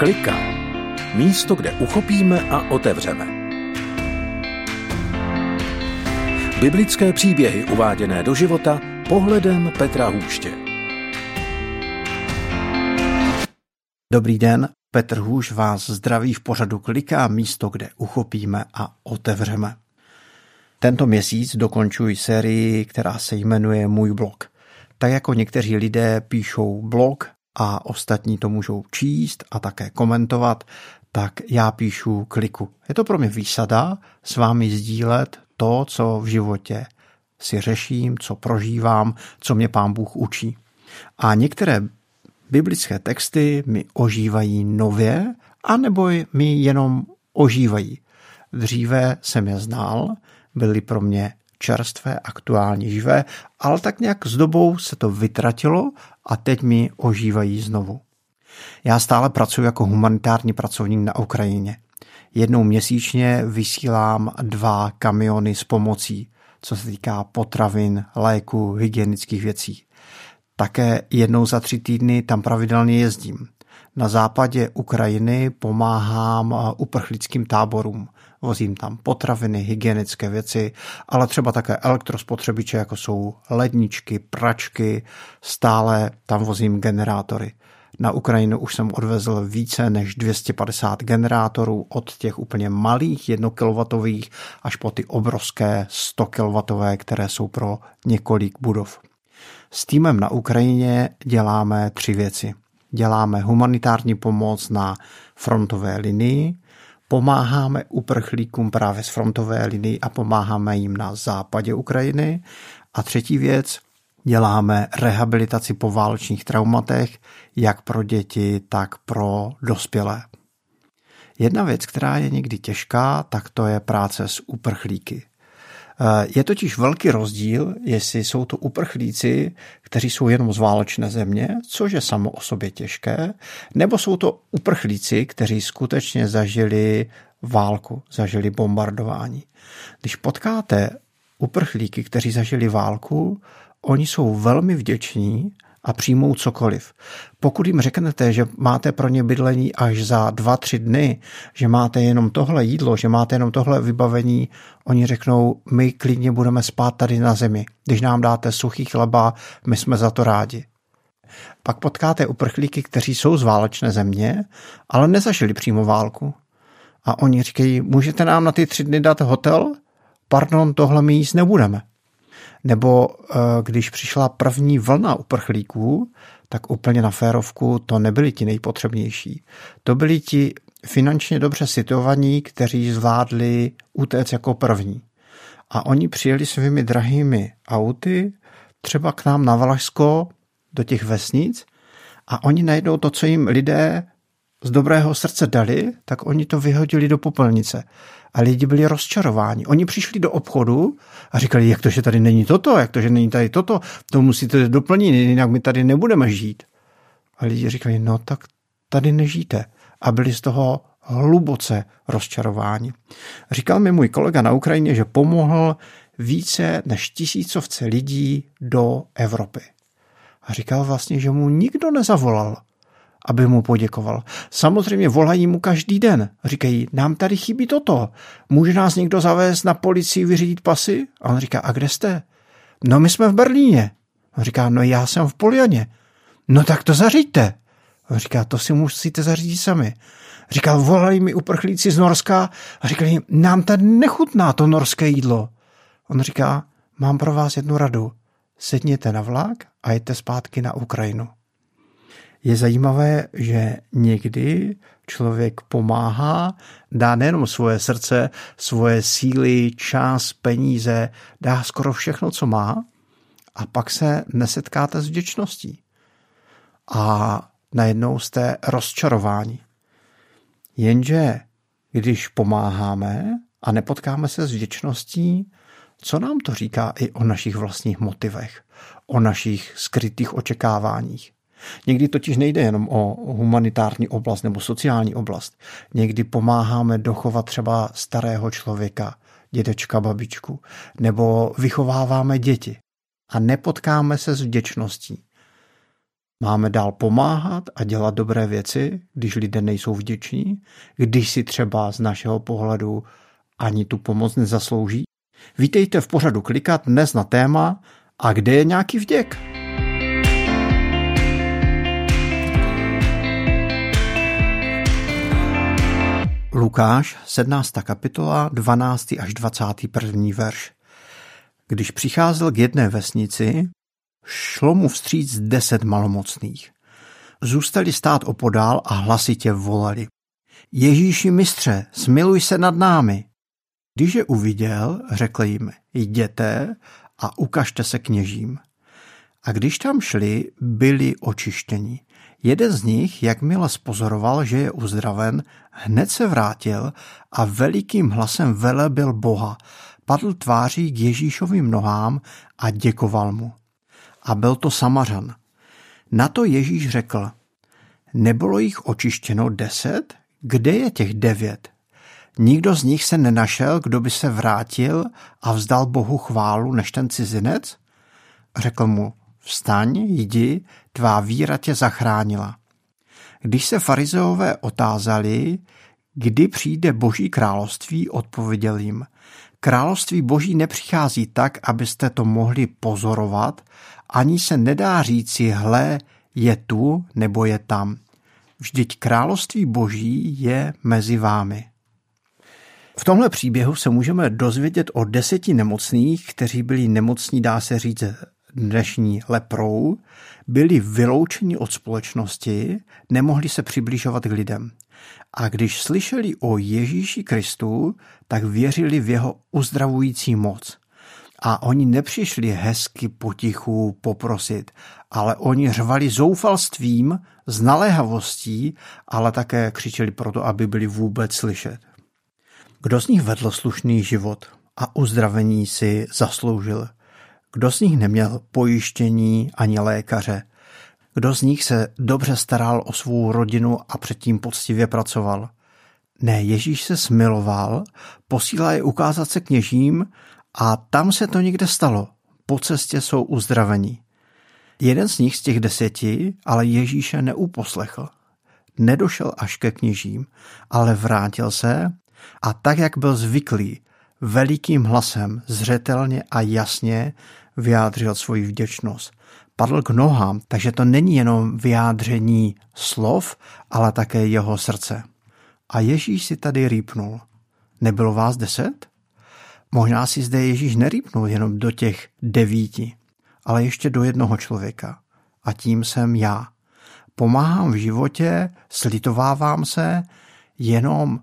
Klika. Místo, kde uchopíme a otevřeme. Biblické příběhy uváděné do života pohledem Petra Hůště. Dobrý den, Petr Hůš vás zdraví v pořadu Klika, místo, kde uchopíme a otevřeme. Tento měsíc dokončuji sérii, která se jmenuje Můj blog. Tak jako někteří lidé píšou blog a ostatní to můžou číst a také komentovat, tak já píšu kliku. Je to pro mě výsada s vámi sdílet to, co v životě si řeším, co prožívám, co mě pán Bůh učí. A některé biblické texty mi ožívají nově, anebo mi jenom ožívají. Dříve jsem je znal, byly pro mě čerstvé, aktuálně živé, ale tak nějak s dobou se to vytratilo a teď mi ožívají znovu. Já stále pracuji jako humanitární pracovník na Ukrajině. Jednou měsíčně vysílám dva kamiony s pomocí, co se týká potravin, léku, hygienických věcí. Také jednou za tři týdny tam pravidelně jezdím. Na západě Ukrajiny pomáhám uprchlickým táborům. Vozím tam potraviny, hygienické věci, ale třeba také elektrospotřebiče, jako jsou ledničky, pračky, stále tam vozím generátory. Na Ukrajinu už jsem odvezl více než 250 generátorů od těch úplně malých 1 kW až po ty obrovské 100 kW, které jsou pro několik budov. S týmem na Ukrajině děláme tři věci. Děláme humanitární pomoc na frontové linii, pomáháme uprchlíkům právě z frontové linii a pomáháme jim na západě Ukrajiny. A třetí věc, děláme rehabilitaci po válečných traumatech, jak pro děti, tak pro dospělé. Jedna věc, která je někdy těžká, tak to je práce s uprchlíky. Eh, je totiž velký rozdíl, jestli jsou to uprchlíci, kteří jsou jenom z válečné země, což je samo o sobě těžké, nebo jsou to uprchlíci, kteří skutečně zažili válku, zažili bombardování. Když potkáte uprchlíky, kteří zažili válku, oni jsou velmi vděční a přijmou cokoliv. Pokud jim řeknete, že máte pro ně bydlení až za dva, tři dny, že máte jenom tohle jídlo, že máte jenom tohle vybavení, oni řeknou, my klidně budeme spát tady na zemi. Když nám dáte suchý chleba, my jsme za to rádi. Pak potkáte uprchlíky, kteří jsou z válečné země, ale nezažili přímo válku. A oni říkají, můžete nám na ty tři dny dát hotel? Pardon, tohle my jíst nebudeme. Nebo eh, když přišla první vlna uprchlíků, tak úplně na férovku to nebyli ti nejpotřebnější. To byli ti finančně dobře situovaní, kteří zvládli utéct jako první. A oni přijeli svými drahými auty, třeba k nám na Valašsko, do těch vesnic, a oni najdou to, co jim lidé z dobrého srdce dali, tak oni to vyhodili do popelnice. A lidi byli rozčarováni. Oni přišli do obchodu a říkali, jak to, že tady není toto, jak to, že není tady toto, to musíte doplnit, jinak my tady nebudeme žít. A lidi říkali, no tak tady nežijte. A byli z toho hluboce rozčarováni. Říkal mi můj kolega na Ukrajině, že pomohl více než tisícovce lidí do Evropy. A říkal vlastně, že mu nikdo nezavolal aby mu poděkoval. Samozřejmě volají mu každý den. Říkají, nám tady chybí toto. Může nás někdo zavést na policii vyřídit pasy? A on říká, a kde jste? No my jsme v Berlíně. On říká, no já jsem v Polianě. No tak to zaříďte. On říká, to si musíte zařídit sami. Říkal, volali mi uprchlíci z Norska a říkali, nám tady nechutná to norské jídlo. On říká, mám pro vás jednu radu. Sedněte na vlak a jděte zpátky na Ukrajinu. Je zajímavé, že někdy člověk pomáhá, dá nejenom svoje srdce, svoje síly, čas, peníze, dá skoro všechno, co má a pak se nesetkáte s vděčností. A najednou jste rozčarováni. Jenže když pomáháme a nepotkáme se s vděčností, co nám to říká i o našich vlastních motivech, o našich skrytých očekáváních? Někdy totiž nejde jenom o humanitární oblast nebo sociální oblast. Někdy pomáháme dochovat třeba starého člověka, dědečka, babičku, nebo vychováváme děti a nepotkáme se s vděčností. Máme dál pomáhat a dělat dobré věci, když lidé nejsou vděční, když si třeba z našeho pohledu ani tu pomoc nezaslouží? Vítejte v pořadu Klikat dnes na téma A kde je nějaký vděk? Lukáš, 17. kapitola, 12. až 21. verš. Když přicházel k jedné vesnici, šlo mu vstříc deset malomocných. Zůstali stát opodál a hlasitě volali. Ježíši mistře, smiluj se nad námi. Když je uviděl, řekl jim, jděte a ukažte se kněžím. A když tam šli, byli očištěni. Jeden z nich, jakmile spozoroval, že je uzdraven, hned se vrátil a velikým hlasem velebil Boha, padl tváří k Ježíšovým nohám a děkoval mu. A byl to Samařan. Na to Ježíš řekl, nebylo jich očištěno deset? Kde je těch devět? Nikdo z nich se nenašel, kdo by se vrátil a vzdal Bohu chválu než ten cizinec? Řekl mu, vstaň, jdi, tvá víra tě zachránila. Když se farizeové otázali, kdy přijde boží království, odpověděl jim, království boží nepřichází tak, abyste to mohli pozorovat, ani se nedá říci, hle, je tu nebo je tam. Vždyť království boží je mezi vámi. V tomhle příběhu se můžeme dozvědět o deseti nemocných, kteří byli nemocní, dá se říct, dnešní leprou, byli vyloučeni od společnosti, nemohli se přibližovat k lidem. A když slyšeli o Ježíši Kristu, tak věřili v jeho uzdravující moc. A oni nepřišli hezky potichu poprosit, ale oni řvali zoufalstvím, z naléhavostí, ale také křičeli proto, aby byli vůbec slyšet. Kdo z nich vedl slušný život a uzdravení si zasloužil? Kdo z nich neměl pojištění ani lékaře? Kdo z nich se dobře staral o svou rodinu a předtím poctivě pracoval? Ne, Ježíš se smiloval, posílá je ukázat se kněžím a tam se to někde stalo. Po cestě jsou uzdravení. Jeden z nich z těch deseti ale Ježíše neuposlechl. Nedošel až ke kněžím, ale vrátil se a tak, jak byl zvyklý, velikým hlasem, zřetelně a jasně vyjádřil svoji vděčnost. Padl k nohám, takže to není jenom vyjádření slov, ale také jeho srdce. A Ježíš si tady rýpnul. Nebylo vás deset? Možná si zde Ježíš nerýpnul jenom do těch devíti, ale ještě do jednoho člověka. A tím jsem já. Pomáhám v životě, slitovávám se jenom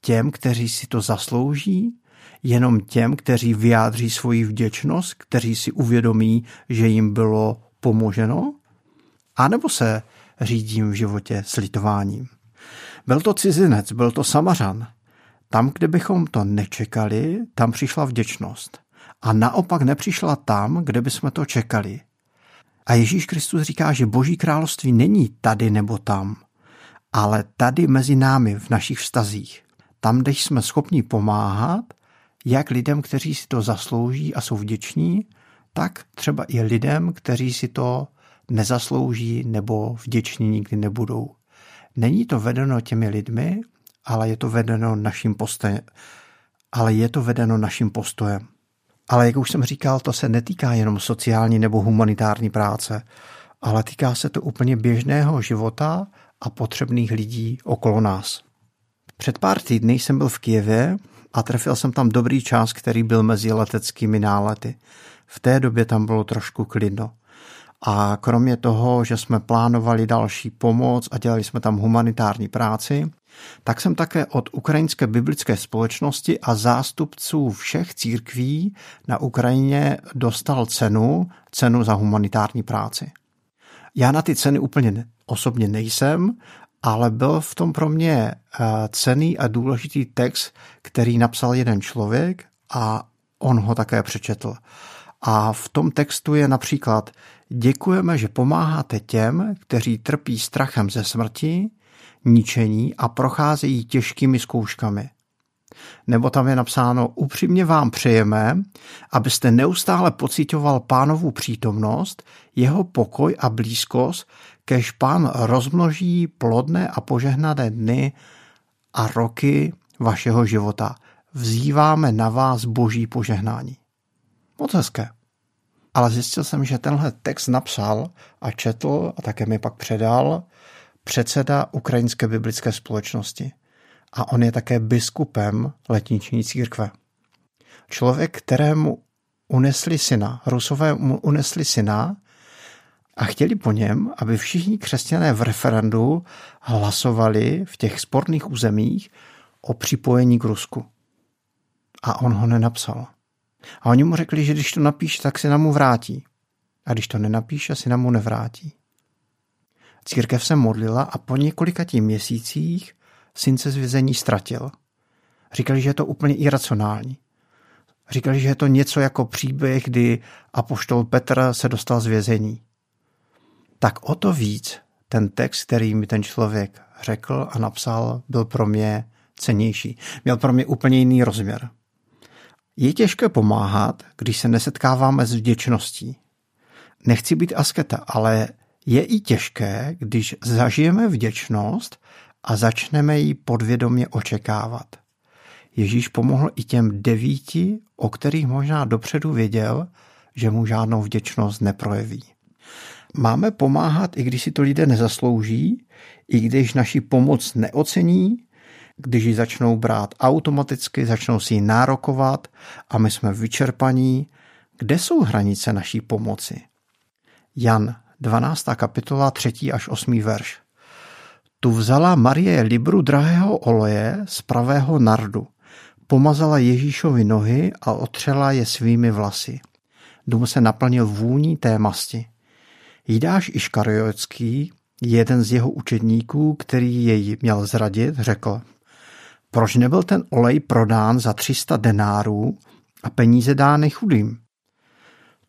těm, kteří si to zaslouží, jenom těm, kteří vyjádří svoji vděčnost, kteří si uvědomí, že jim bylo pomoženo? A nebo se řídím v životě slitováním? Byl to cizinec, byl to samařan. Tam, kde bychom to nečekali, tam přišla vděčnost. A naopak nepřišla tam, kde bychom to čekali. A Ježíš Kristus říká, že Boží království není tady nebo tam, ale tady mezi námi v našich vztazích. Tam, kde jsme schopni pomáhat, jak lidem, kteří si to zaslouží a jsou vděční, tak třeba i lidem, kteří si to nezaslouží nebo vděční nikdy nebudou. Není to vedeno těmi lidmi, ale je to vedeno naším postojem. Ale je to vedeno naším postojem. Ale jak už jsem říkal, to se netýká jenom sociální nebo humanitární práce, ale týká se to úplně běžného života a potřebných lidí okolo nás. Před pár týdny jsem byl v Kijevě a trefil jsem tam dobrý čas, který byl mezi leteckými nálety. V té době tam bylo trošku klidno. A kromě toho, že jsme plánovali další pomoc a dělali jsme tam humanitární práci, tak jsem také od Ukrajinské biblické společnosti a zástupců všech církví na Ukrajině dostal cenu, cenu za humanitární práci. Já na ty ceny úplně osobně nejsem, ale byl v tom pro mě eh, cený a důležitý text, který napsal jeden člověk a on ho také přečetl. A v tom textu je například Děkujeme, že pomáháte těm, kteří trpí strachem ze smrti, ničení a procházejí těžkými zkouškami. Nebo tam je napsáno, upřímně vám přejeme, abyste neustále pocitoval pánovu přítomnost, jeho pokoj a blízkost, kež pán rozmnoží plodné a požehnané dny a roky vašeho života. Vzýváme na vás boží požehnání. Moc hezké. Ale zjistil jsem, že tenhle text napsal a četl a také mi pak předal předseda Ukrajinské biblické společnosti. A on je také biskupem letniční církve. Člověk, kterému unesli syna, Rusové mu unesli syna a chtěli po něm, aby všichni křesťané v referendu hlasovali v těch sporných územích o připojení k Rusku. A on ho nenapsal. A oni mu řekli, že když to napíše, tak se nám mu vrátí. A když to nenapíše, nám mu nevrátí. Církev se modlila a po několika těch měsících syn se z vězení ztratil. Říkali, že je to úplně iracionální. Říkali, že je to něco jako příběh, kdy apoštol Petr se dostal z vězení. Tak o to víc ten text, který mi ten člověk řekl a napsal, byl pro mě cenější. Měl pro mě úplně jiný rozměr. Je těžké pomáhat, když se nesetkáváme s vděčností. Nechci být asketa, ale je i těžké, když zažijeme vděčnost a začneme ji podvědomě očekávat. Ježíš pomohl i těm devíti, o kterých možná dopředu věděl, že mu žádnou vděčnost neprojeví. Máme pomáhat, i když si to lidé nezaslouží, i když naši pomoc neocení, když ji začnou brát automaticky, začnou si ji nárokovat a my jsme vyčerpaní. Kde jsou hranice naší pomoci? Jan 12. kapitola 3. až 8. verš. Tu vzala Marie libru drahého oleje z pravého nardu, pomazala Ježíšovi nohy a otřela je svými vlasy. Dům se naplnil vůní té masti. Jidáš Iškariotský, jeden z jeho učedníků, který jej měl zradit, řekl, proč nebyl ten olej prodán za 300 denárů a peníze dány chudým?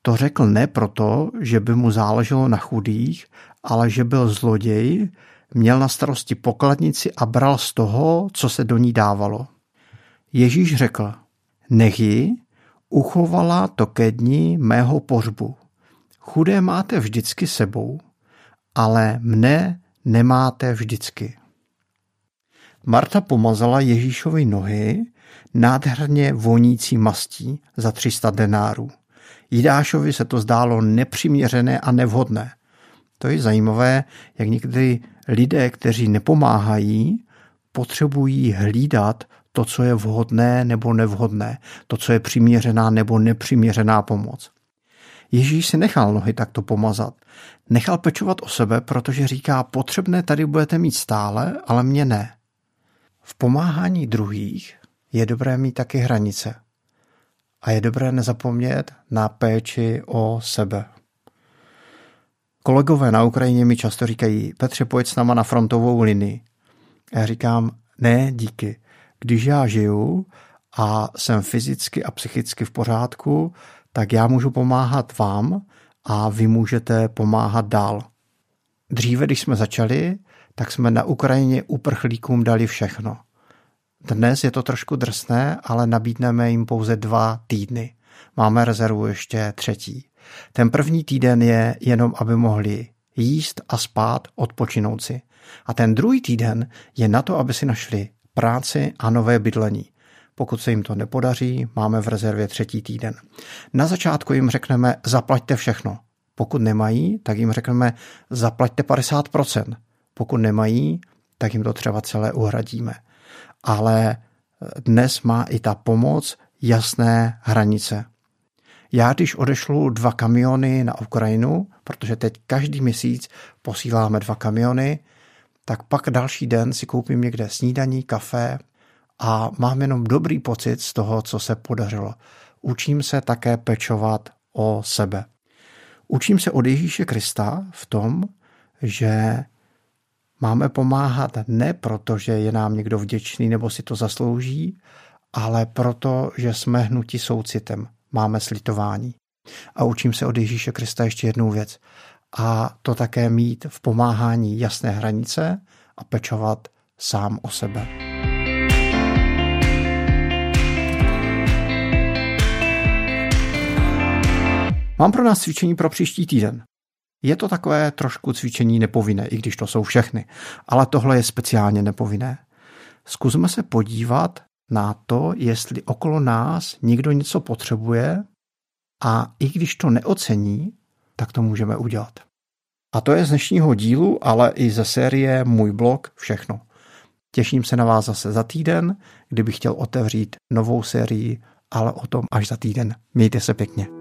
To řekl ne proto, že by mu záleželo na chudých, ale že byl zloděj, měl na starosti pokladnici a bral z toho, co se do ní dávalo. Ježíš řekl, nech ji uchovala to ke dni mého pořbu. Chudé máte vždycky sebou, ale mne nemáte vždycky. Marta pomazala Ježíšovi nohy nádherně vonící mastí za 300 denárů. Jidášovi se to zdálo nepřiměřené a nevhodné. To je zajímavé, jak někdy lidé, kteří nepomáhají, potřebují hlídat to, co je vhodné nebo nevhodné, to, co je přiměřená nebo nepřiměřená pomoc. Ježíš si nechal nohy takto pomazat. Nechal pečovat o sebe, protože říká, potřebné tady budete mít stále, ale mě ne. V pomáhání druhých je dobré mít taky hranice. A je dobré nezapomnět na péči o sebe. Kolegové na Ukrajině mi často říkají, Petře, pojď s náma na frontovou linii. A já říkám, ne, díky. Když já žiju a jsem fyzicky a psychicky v pořádku, tak já můžu pomáhat vám a vy můžete pomáhat dál. Dříve, když jsme začali, tak jsme na Ukrajině uprchlíkům dali všechno. Dnes je to trošku drsné, ale nabídneme jim pouze dva týdny. Máme rezervu ještě třetí. Ten první týden je jenom, aby mohli jíst a spát, odpočinout si. A ten druhý týden je na to, aby si našli práci a nové bydlení. Pokud se jim to nepodaří, máme v rezervě třetí týden. Na začátku jim řekneme, zaplaťte všechno. Pokud nemají, tak jim řekneme, zaplaťte 50%. Pokud nemají, tak jim to třeba celé uhradíme. Ale dnes má i ta pomoc jasné hranice. Já když odešlu dva kamiony na Ukrajinu, protože teď každý měsíc posíláme dva kamiony, tak pak další den si koupím někde snídaní, kafe a mám jenom dobrý pocit z toho, co se podařilo. Učím se také pečovat o sebe. Učím se od Ježíše Krista v tom, že máme pomáhat ne proto, že je nám někdo vděčný nebo si to zaslouží, ale proto, že jsme hnuti soucitem, máme slitování. A učím se od Ježíše Krista ještě jednu věc. A to také mít v pomáhání jasné hranice a pečovat sám o sebe. Mám pro nás cvičení pro příští týden. Je to takové trošku cvičení nepovinné, i když to jsou všechny, ale tohle je speciálně nepovinné. Zkusme se podívat na to, jestli okolo nás někdo něco potřebuje a i když to neocení, tak to můžeme udělat. A to je z dnešního dílu, ale i ze série Můj blog všechno. Těším se na vás zase za týden, kdybych chtěl otevřít novou sérii, ale o tom až za týden. Mějte se pěkně.